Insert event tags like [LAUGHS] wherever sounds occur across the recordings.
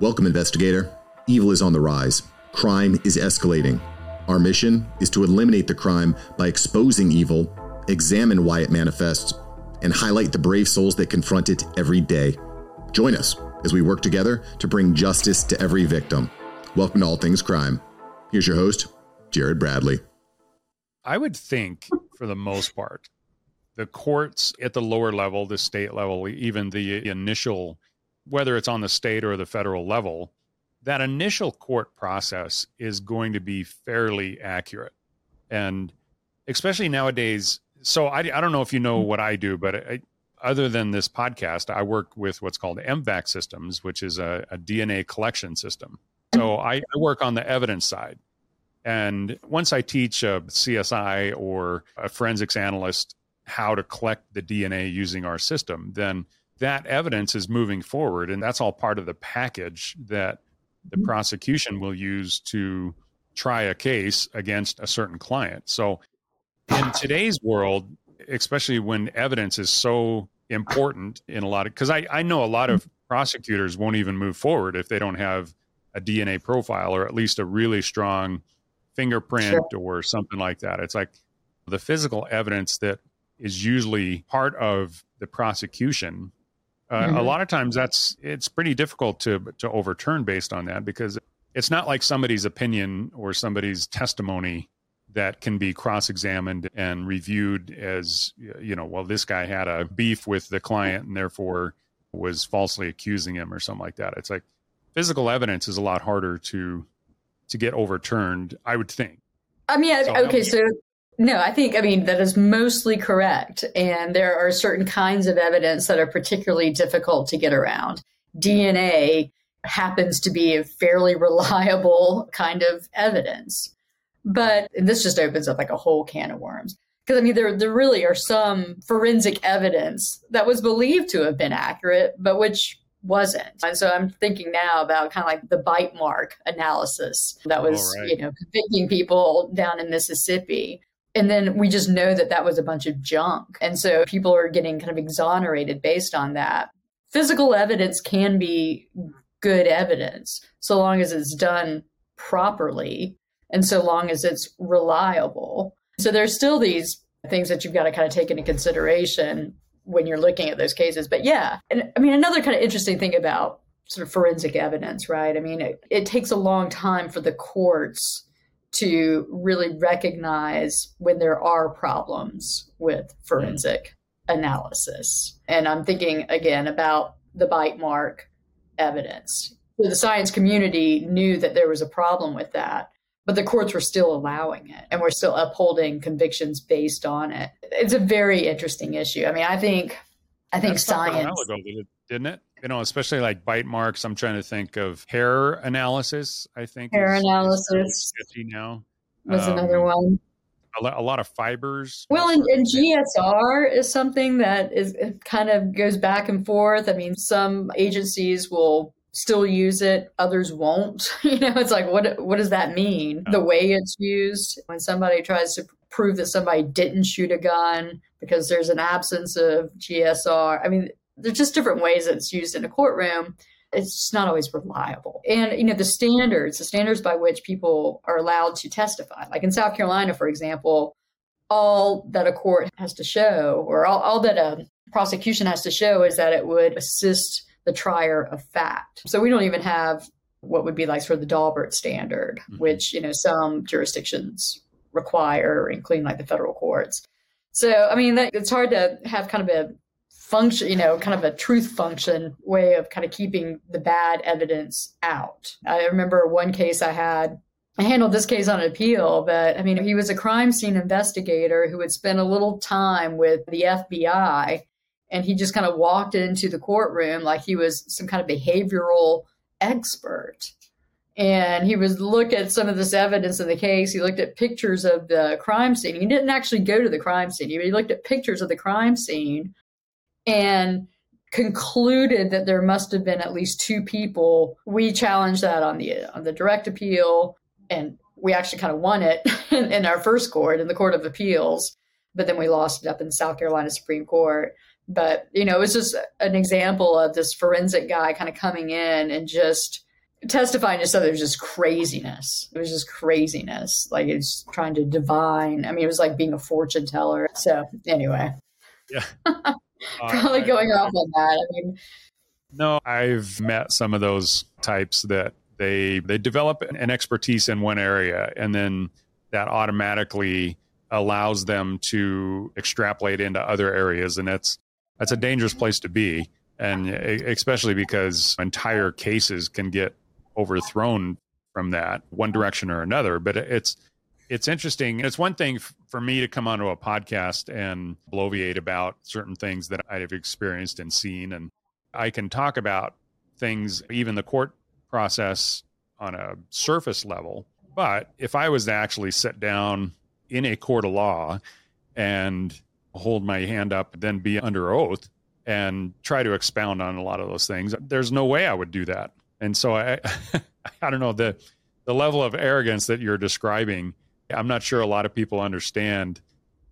Welcome, investigator. Evil is on the rise. Crime is escalating. Our mission is to eliminate the crime by exposing evil, examine why it manifests, and highlight the brave souls that confront it every day. Join us as we work together to bring justice to every victim. Welcome to All Things Crime. Here's your host, Jared Bradley. I would think, for the most part, the courts at the lower level, the state level, even the initial whether it's on the state or the federal level, that initial court process is going to be fairly accurate. And especially nowadays, so I, I don't know if you know what I do, but I, other than this podcast, I work with what's called MVAC systems, which is a, a DNA collection system. So I, I work on the evidence side. And once I teach a CSI or a forensics analyst how to collect the DNA using our system, then that evidence is moving forward. And that's all part of the package that the mm-hmm. prosecution will use to try a case against a certain client. So, in today's world, especially when evidence is so important in a lot of, because I, I know a lot of prosecutors won't even move forward if they don't have a DNA profile or at least a really strong fingerprint sure. or something like that. It's like the physical evidence that is usually part of the prosecution uh, mm-hmm. A lot of times, that's it's pretty difficult to to overturn based on that because it's not like somebody's opinion or somebody's testimony that can be cross-examined and reviewed as you know well this guy had a beef with the client and therefore was falsely accusing him or something like that it's like physical evidence is a lot harder to to get overturned i would think i mean so, okay so no, I think, I mean, that is mostly correct. And there are certain kinds of evidence that are particularly difficult to get around. DNA happens to be a fairly reliable kind of evidence. But this just opens up like a whole can of worms. Because I mean, there, there really are some forensic evidence that was believed to have been accurate, but which wasn't. And so I'm thinking now about kind of like the bite mark analysis that was, right. you know, convicting people down in Mississippi. And then we just know that that was a bunch of junk. And so people are getting kind of exonerated based on that. Physical evidence can be good evidence so long as it's done properly and so long as it's reliable. So there's still these things that you've got to kind of take into consideration when you're looking at those cases. But yeah, and I mean, another kind of interesting thing about sort of forensic evidence, right? I mean, it, it takes a long time for the courts to really recognize when there are problems with forensic analysis. And I'm thinking again about the bite mark evidence. The science community knew that there was a problem with that, but the courts were still allowing it and we're still upholding convictions based on it. It's a very interesting issue. I mean, I think I think That's science ago, didn't it? You know, especially like bite marks. I'm trying to think of hair analysis. I think hair is, analysis. Is now was um, another one. A, a lot of fibers. Well, and, and GSR is something that is kind of goes back and forth. I mean, some agencies will still use it others won't [LAUGHS] you know it's like what what does that mean the way it's used when somebody tries to prove that somebody didn't shoot a gun because there's an absence of GSR i mean there's just different ways that it's used in a courtroom it's just not always reliable. And, you know, the standards, the standards by which people are allowed to testify, like in South Carolina, for example, all that a court has to show, or all, all that a prosecution has to show, is that it would assist the trier of fact. So we don't even have what would be like sort of the Daubert standard, mm-hmm. which, you know, some jurisdictions require, including like the federal courts. So, I mean, that, it's hard to have kind of a function, you know, kind of a truth function way of kind of keeping the bad evidence out. I remember one case I had. I handled this case on appeal, but I mean, he was a crime scene investigator who had spent a little time with the FBI and he just kind of walked into the courtroom like he was some kind of behavioral expert. And he was look at some of this evidence in the case. He looked at pictures of the crime scene. He didn't actually go to the crime scene. He looked at pictures of the crime scene and concluded that there must have been at least two people. We challenged that on the on the direct appeal, and we actually kind of won it [LAUGHS] in, in our first court in the Court of Appeals, but then we lost it up in South Carolina Supreme Court. But you know, it was just an example of this forensic guy kind of coming in and just testifying to stuff that was just craziness. It was just craziness. Like it's trying to divine. I mean, it was like being a fortune teller. So anyway. Yeah. [LAUGHS] Probably uh, going off on that. I mean No, I've met some of those types that they they develop an expertise in one area and then that automatically allows them to extrapolate into other areas and that's that's a dangerous place to be and especially because entire cases can get overthrown from that one direction or another but it's it's interesting it's one thing for me to come onto a podcast and bloviate about certain things that i've experienced and seen and i can talk about things even the court process on a surface level but if i was to actually sit down in a court of law and hold my hand up then be under oath and try to expound on a lot of those things. There's no way I would do that. And so I, [LAUGHS] I don't know the the level of arrogance that you're describing. I'm not sure a lot of people understand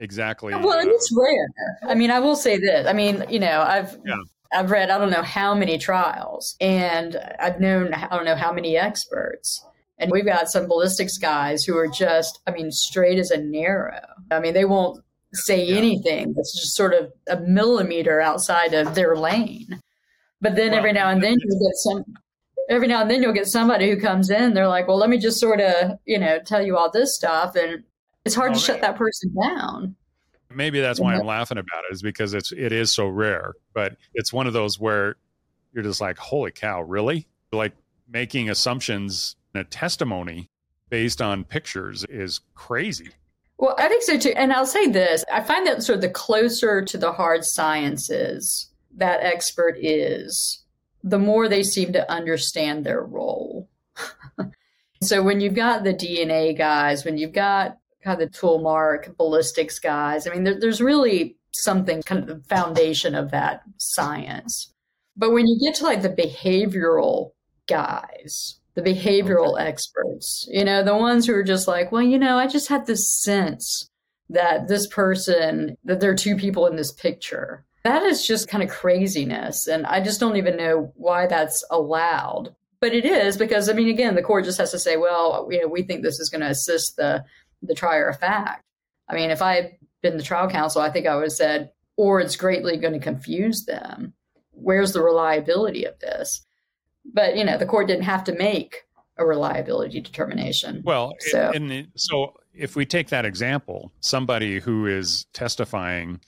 exactly. Well, uh, it's rare. I mean, I will say this. I mean, you know, I've yeah. I've read I don't know how many trials, and I've known I don't know how many experts. And we've got some ballistics guys who are just, I mean, straight as a narrow. I mean, they won't say yeah. anything that's just sort of a millimeter outside of their lane. But then well, every now and then you get some every now and then you'll get somebody who comes in, they're like, Well, let me just sort of, you know, tell you all this stuff and it's hard to oh, shut that person down. Maybe that's why I'm laughing about it, is because it's it is so rare. But it's one of those where you're just like, Holy cow, really? Like making assumptions in a testimony based on pictures is crazy. Well, I think so too. And I'll say this I find that sort of the closer to the hard sciences that expert is, the more they seem to understand their role. [LAUGHS] so when you've got the DNA guys, when you've got kind of the tool mark ballistics guys, I mean, there, there's really something kind of the foundation of that science. But when you get to like the behavioral guys, the behavioral okay. experts, you know, the ones who are just like, well, you know, I just had this sense that this person, that there are two people in this picture. That is just kind of craziness. And I just don't even know why that's allowed. But it is because, I mean, again, the court just has to say, well, you know, we think this is going to assist the, the trier of fact. I mean, if I had been the trial counsel, I think I would have said, or it's greatly going to confuse them. Where's the reliability of this? But you know, the court didn't have to make a reliability determination. Well, so. And so if we take that example, somebody who is testifying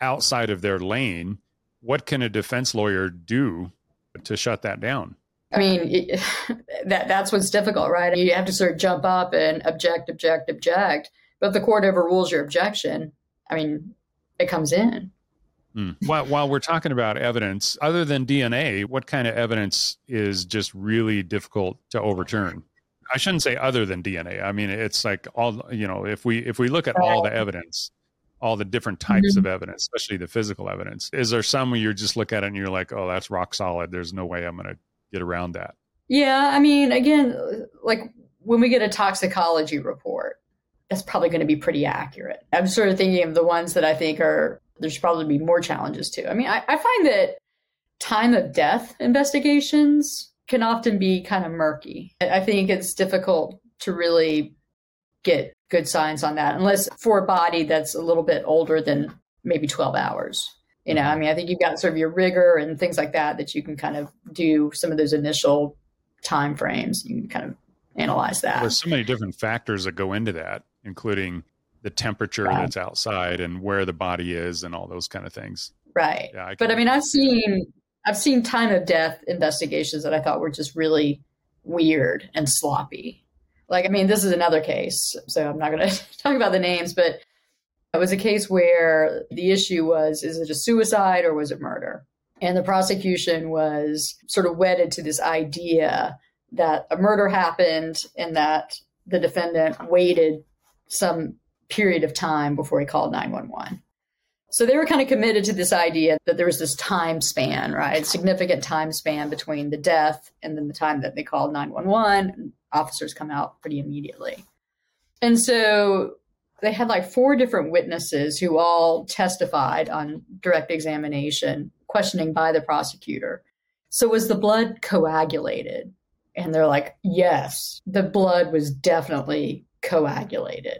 outside of their lane, what can a defense lawyer do to shut that down? I mean, [LAUGHS] that that's what's difficult, right? You have to sort of jump up and object, object, object. But if the court overrules your objection, I mean, it comes in. Mm. While, while we're talking about evidence, other than DNA, what kind of evidence is just really difficult to overturn? I shouldn't say other than DNA. I mean, it's like all you know. If we if we look at all the evidence, all the different types mm-hmm. of evidence, especially the physical evidence, is there some where you just look at it and you're like, oh, that's rock solid. There's no way I'm going to get around that. Yeah, I mean, again, like when we get a toxicology report, that's probably going to be pretty accurate. I'm sort of thinking of the ones that I think are there's probably be more challenges too. I mean, I, I find that time of death investigations can often be kind of murky. I think it's difficult to really get good signs on that unless for a body that's a little bit older than maybe 12 hours. You know, I mm-hmm. mean, I think you've got sort of your rigor and things like that that you can kind of do some of those initial time frames. You can kind of analyze that. There's so many different factors that go into that, including the temperature right. that's outside and where the body is and all those kind of things. Right. Yeah, I but I mean, I've seen I've seen time of death investigations that I thought were just really weird and sloppy. Like, I mean, this is another case, so I'm not going [LAUGHS] to talk about the names, but it was a case where the issue was is it a suicide or was it murder? And the prosecution was sort of wedded to this idea that a murder happened and that the defendant waited some period of time before he called 911. So they were kind of committed to this idea that there was this time span, right? Significant time span between the death and then the time that they called 911. Officers come out pretty immediately. And so they had like four different witnesses who all testified on direct examination, questioning by the prosecutor. So was the blood coagulated? And they're like, yes, the blood was definitely coagulated,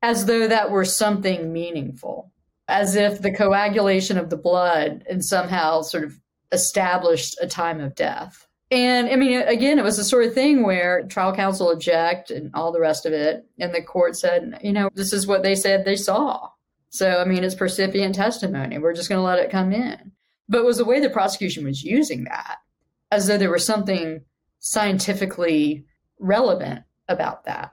as though that were something meaningful, as if the coagulation of the blood and somehow sort of established a time of death. And I mean, again, it was the sort of thing where trial counsel object and all the rest of it. And the court said, you know, this is what they said they saw. So, I mean, it's percipient testimony. We're just going to let it come in. But was the way the prosecution was using that as though there was something scientifically relevant about that.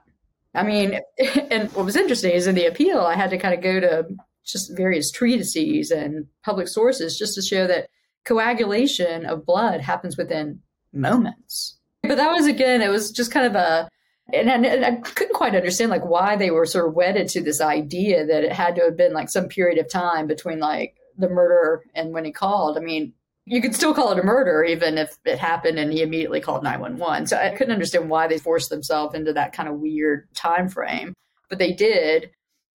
I mean, [LAUGHS] and what was interesting is in the appeal, I had to kind of go to just various treatises and public sources just to show that coagulation of blood happens within moments. But that was again, it was just kind of a, and, and, I couldn't quite understand like why they were sort of wedded to this idea that it had to have been like some period of time between like the murder and when he called. I mean, you could still call it a murder even if it happened and he immediately called 911. So I couldn't understand why they forced themselves into that kind of weird time frame, but they did.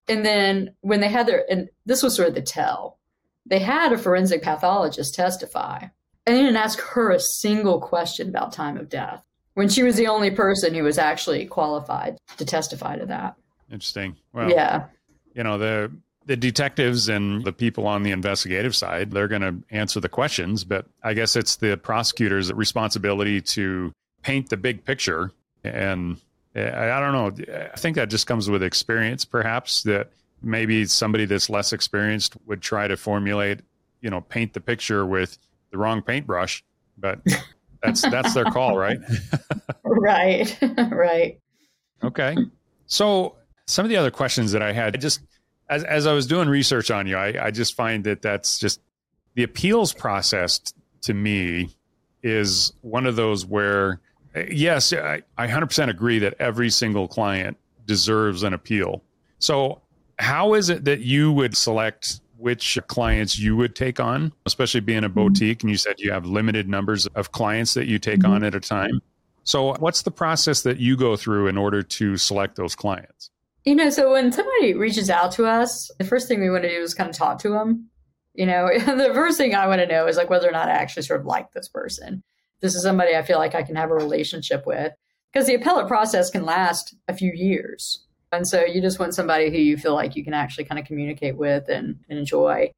And then when they had their, and this was sort of the tell, they had a forensic pathologist testify and they didn't ask her a single question about time of death when she was the only person who was actually qualified to testify to that. Interesting. Well, yeah. You know, the the detectives and the people on the investigative side, they're going to answer the questions, but I guess it's the prosecutor's responsibility to paint the big picture. And eh, I don't know. I think that just comes with experience, perhaps, that maybe somebody that's less experienced would try to formulate, you know, paint the picture with the wrong paintbrush, but [LAUGHS] that's that's their call, right? right. [LAUGHS] right. Okay. So some of the other questions that I had I just as as I was doing research on you, I, I just find that that's just the appeals process to me is one of those where yes, I, I 100% agree that every single client deserves an appeal. So how is it that you would select which clients you would take on, especially being a mm-hmm. boutique? And you said you have limited numbers of clients that you take mm-hmm. on at a time. So, what's the process that you go through in order to select those clients? You know, so when somebody reaches out to us, the first thing we want to do is kind of talk to them. You know, [LAUGHS] the first thing I want to know is like whether or not I actually sort of like this person. This is somebody I feel like I can have a relationship with because the appellate process can last a few years. And so you just want somebody who you feel like you can actually kind of communicate with and, and enjoy.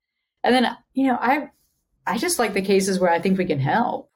And then, you know, I I just like the cases where I think we can help.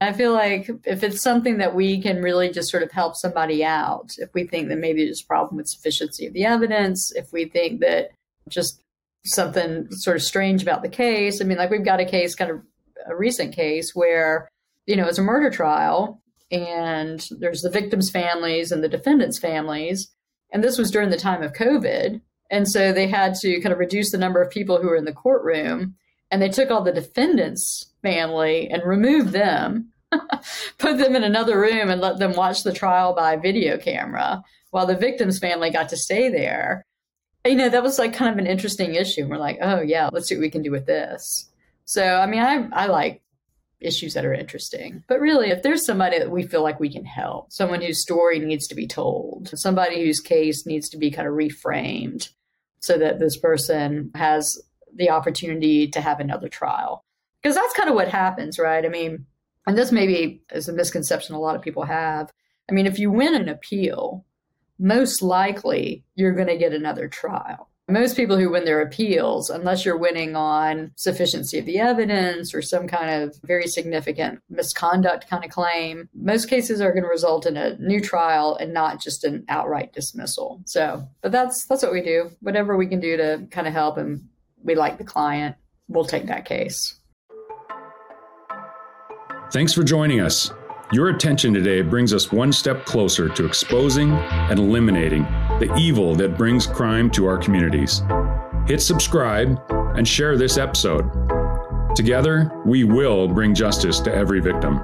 I feel like if it's something that we can really just sort of help somebody out, if we think that maybe there's a problem with sufficiency of the evidence, if we think that just something sort of strange about the case. I mean, like we've got a case, kind of a recent case where, you know, it's a murder trial and there's the victims' families and the defendants' families. And this was during the time of COVID. And so they had to kind of reduce the number of people who were in the courtroom. And they took all the defendants' family and removed them, [LAUGHS] put them in another room and let them watch the trial by video camera while the victim's family got to stay there. You know, that was like kind of an interesting issue. We're like, oh, yeah, let's see what we can do with this. So, I mean, I, I like issues that are interesting. But really, if there's somebody that we feel like we can help, someone whose story needs to be told, somebody whose case needs to be kind of reframed so that this person has the opportunity to have another trial. Because that's kind of what happens, right? I mean, and this maybe is a misconception a lot of people have. I mean, if you win an appeal, most likely you're going to get another trial most people who win their appeals, unless you're winning on sufficiency of the evidence or some kind of very significant misconduct kind of claim, most cases are going to result in a new trial and not just an outright dismissal. So, but that's that's what we do. Whatever we can do to kind of help and we like the client, we'll take that case. Thanks for joining us. Your attention today brings us one step closer to exposing and eliminating the evil that brings crime to our communities. Hit subscribe and share this episode. Together, we will bring justice to every victim.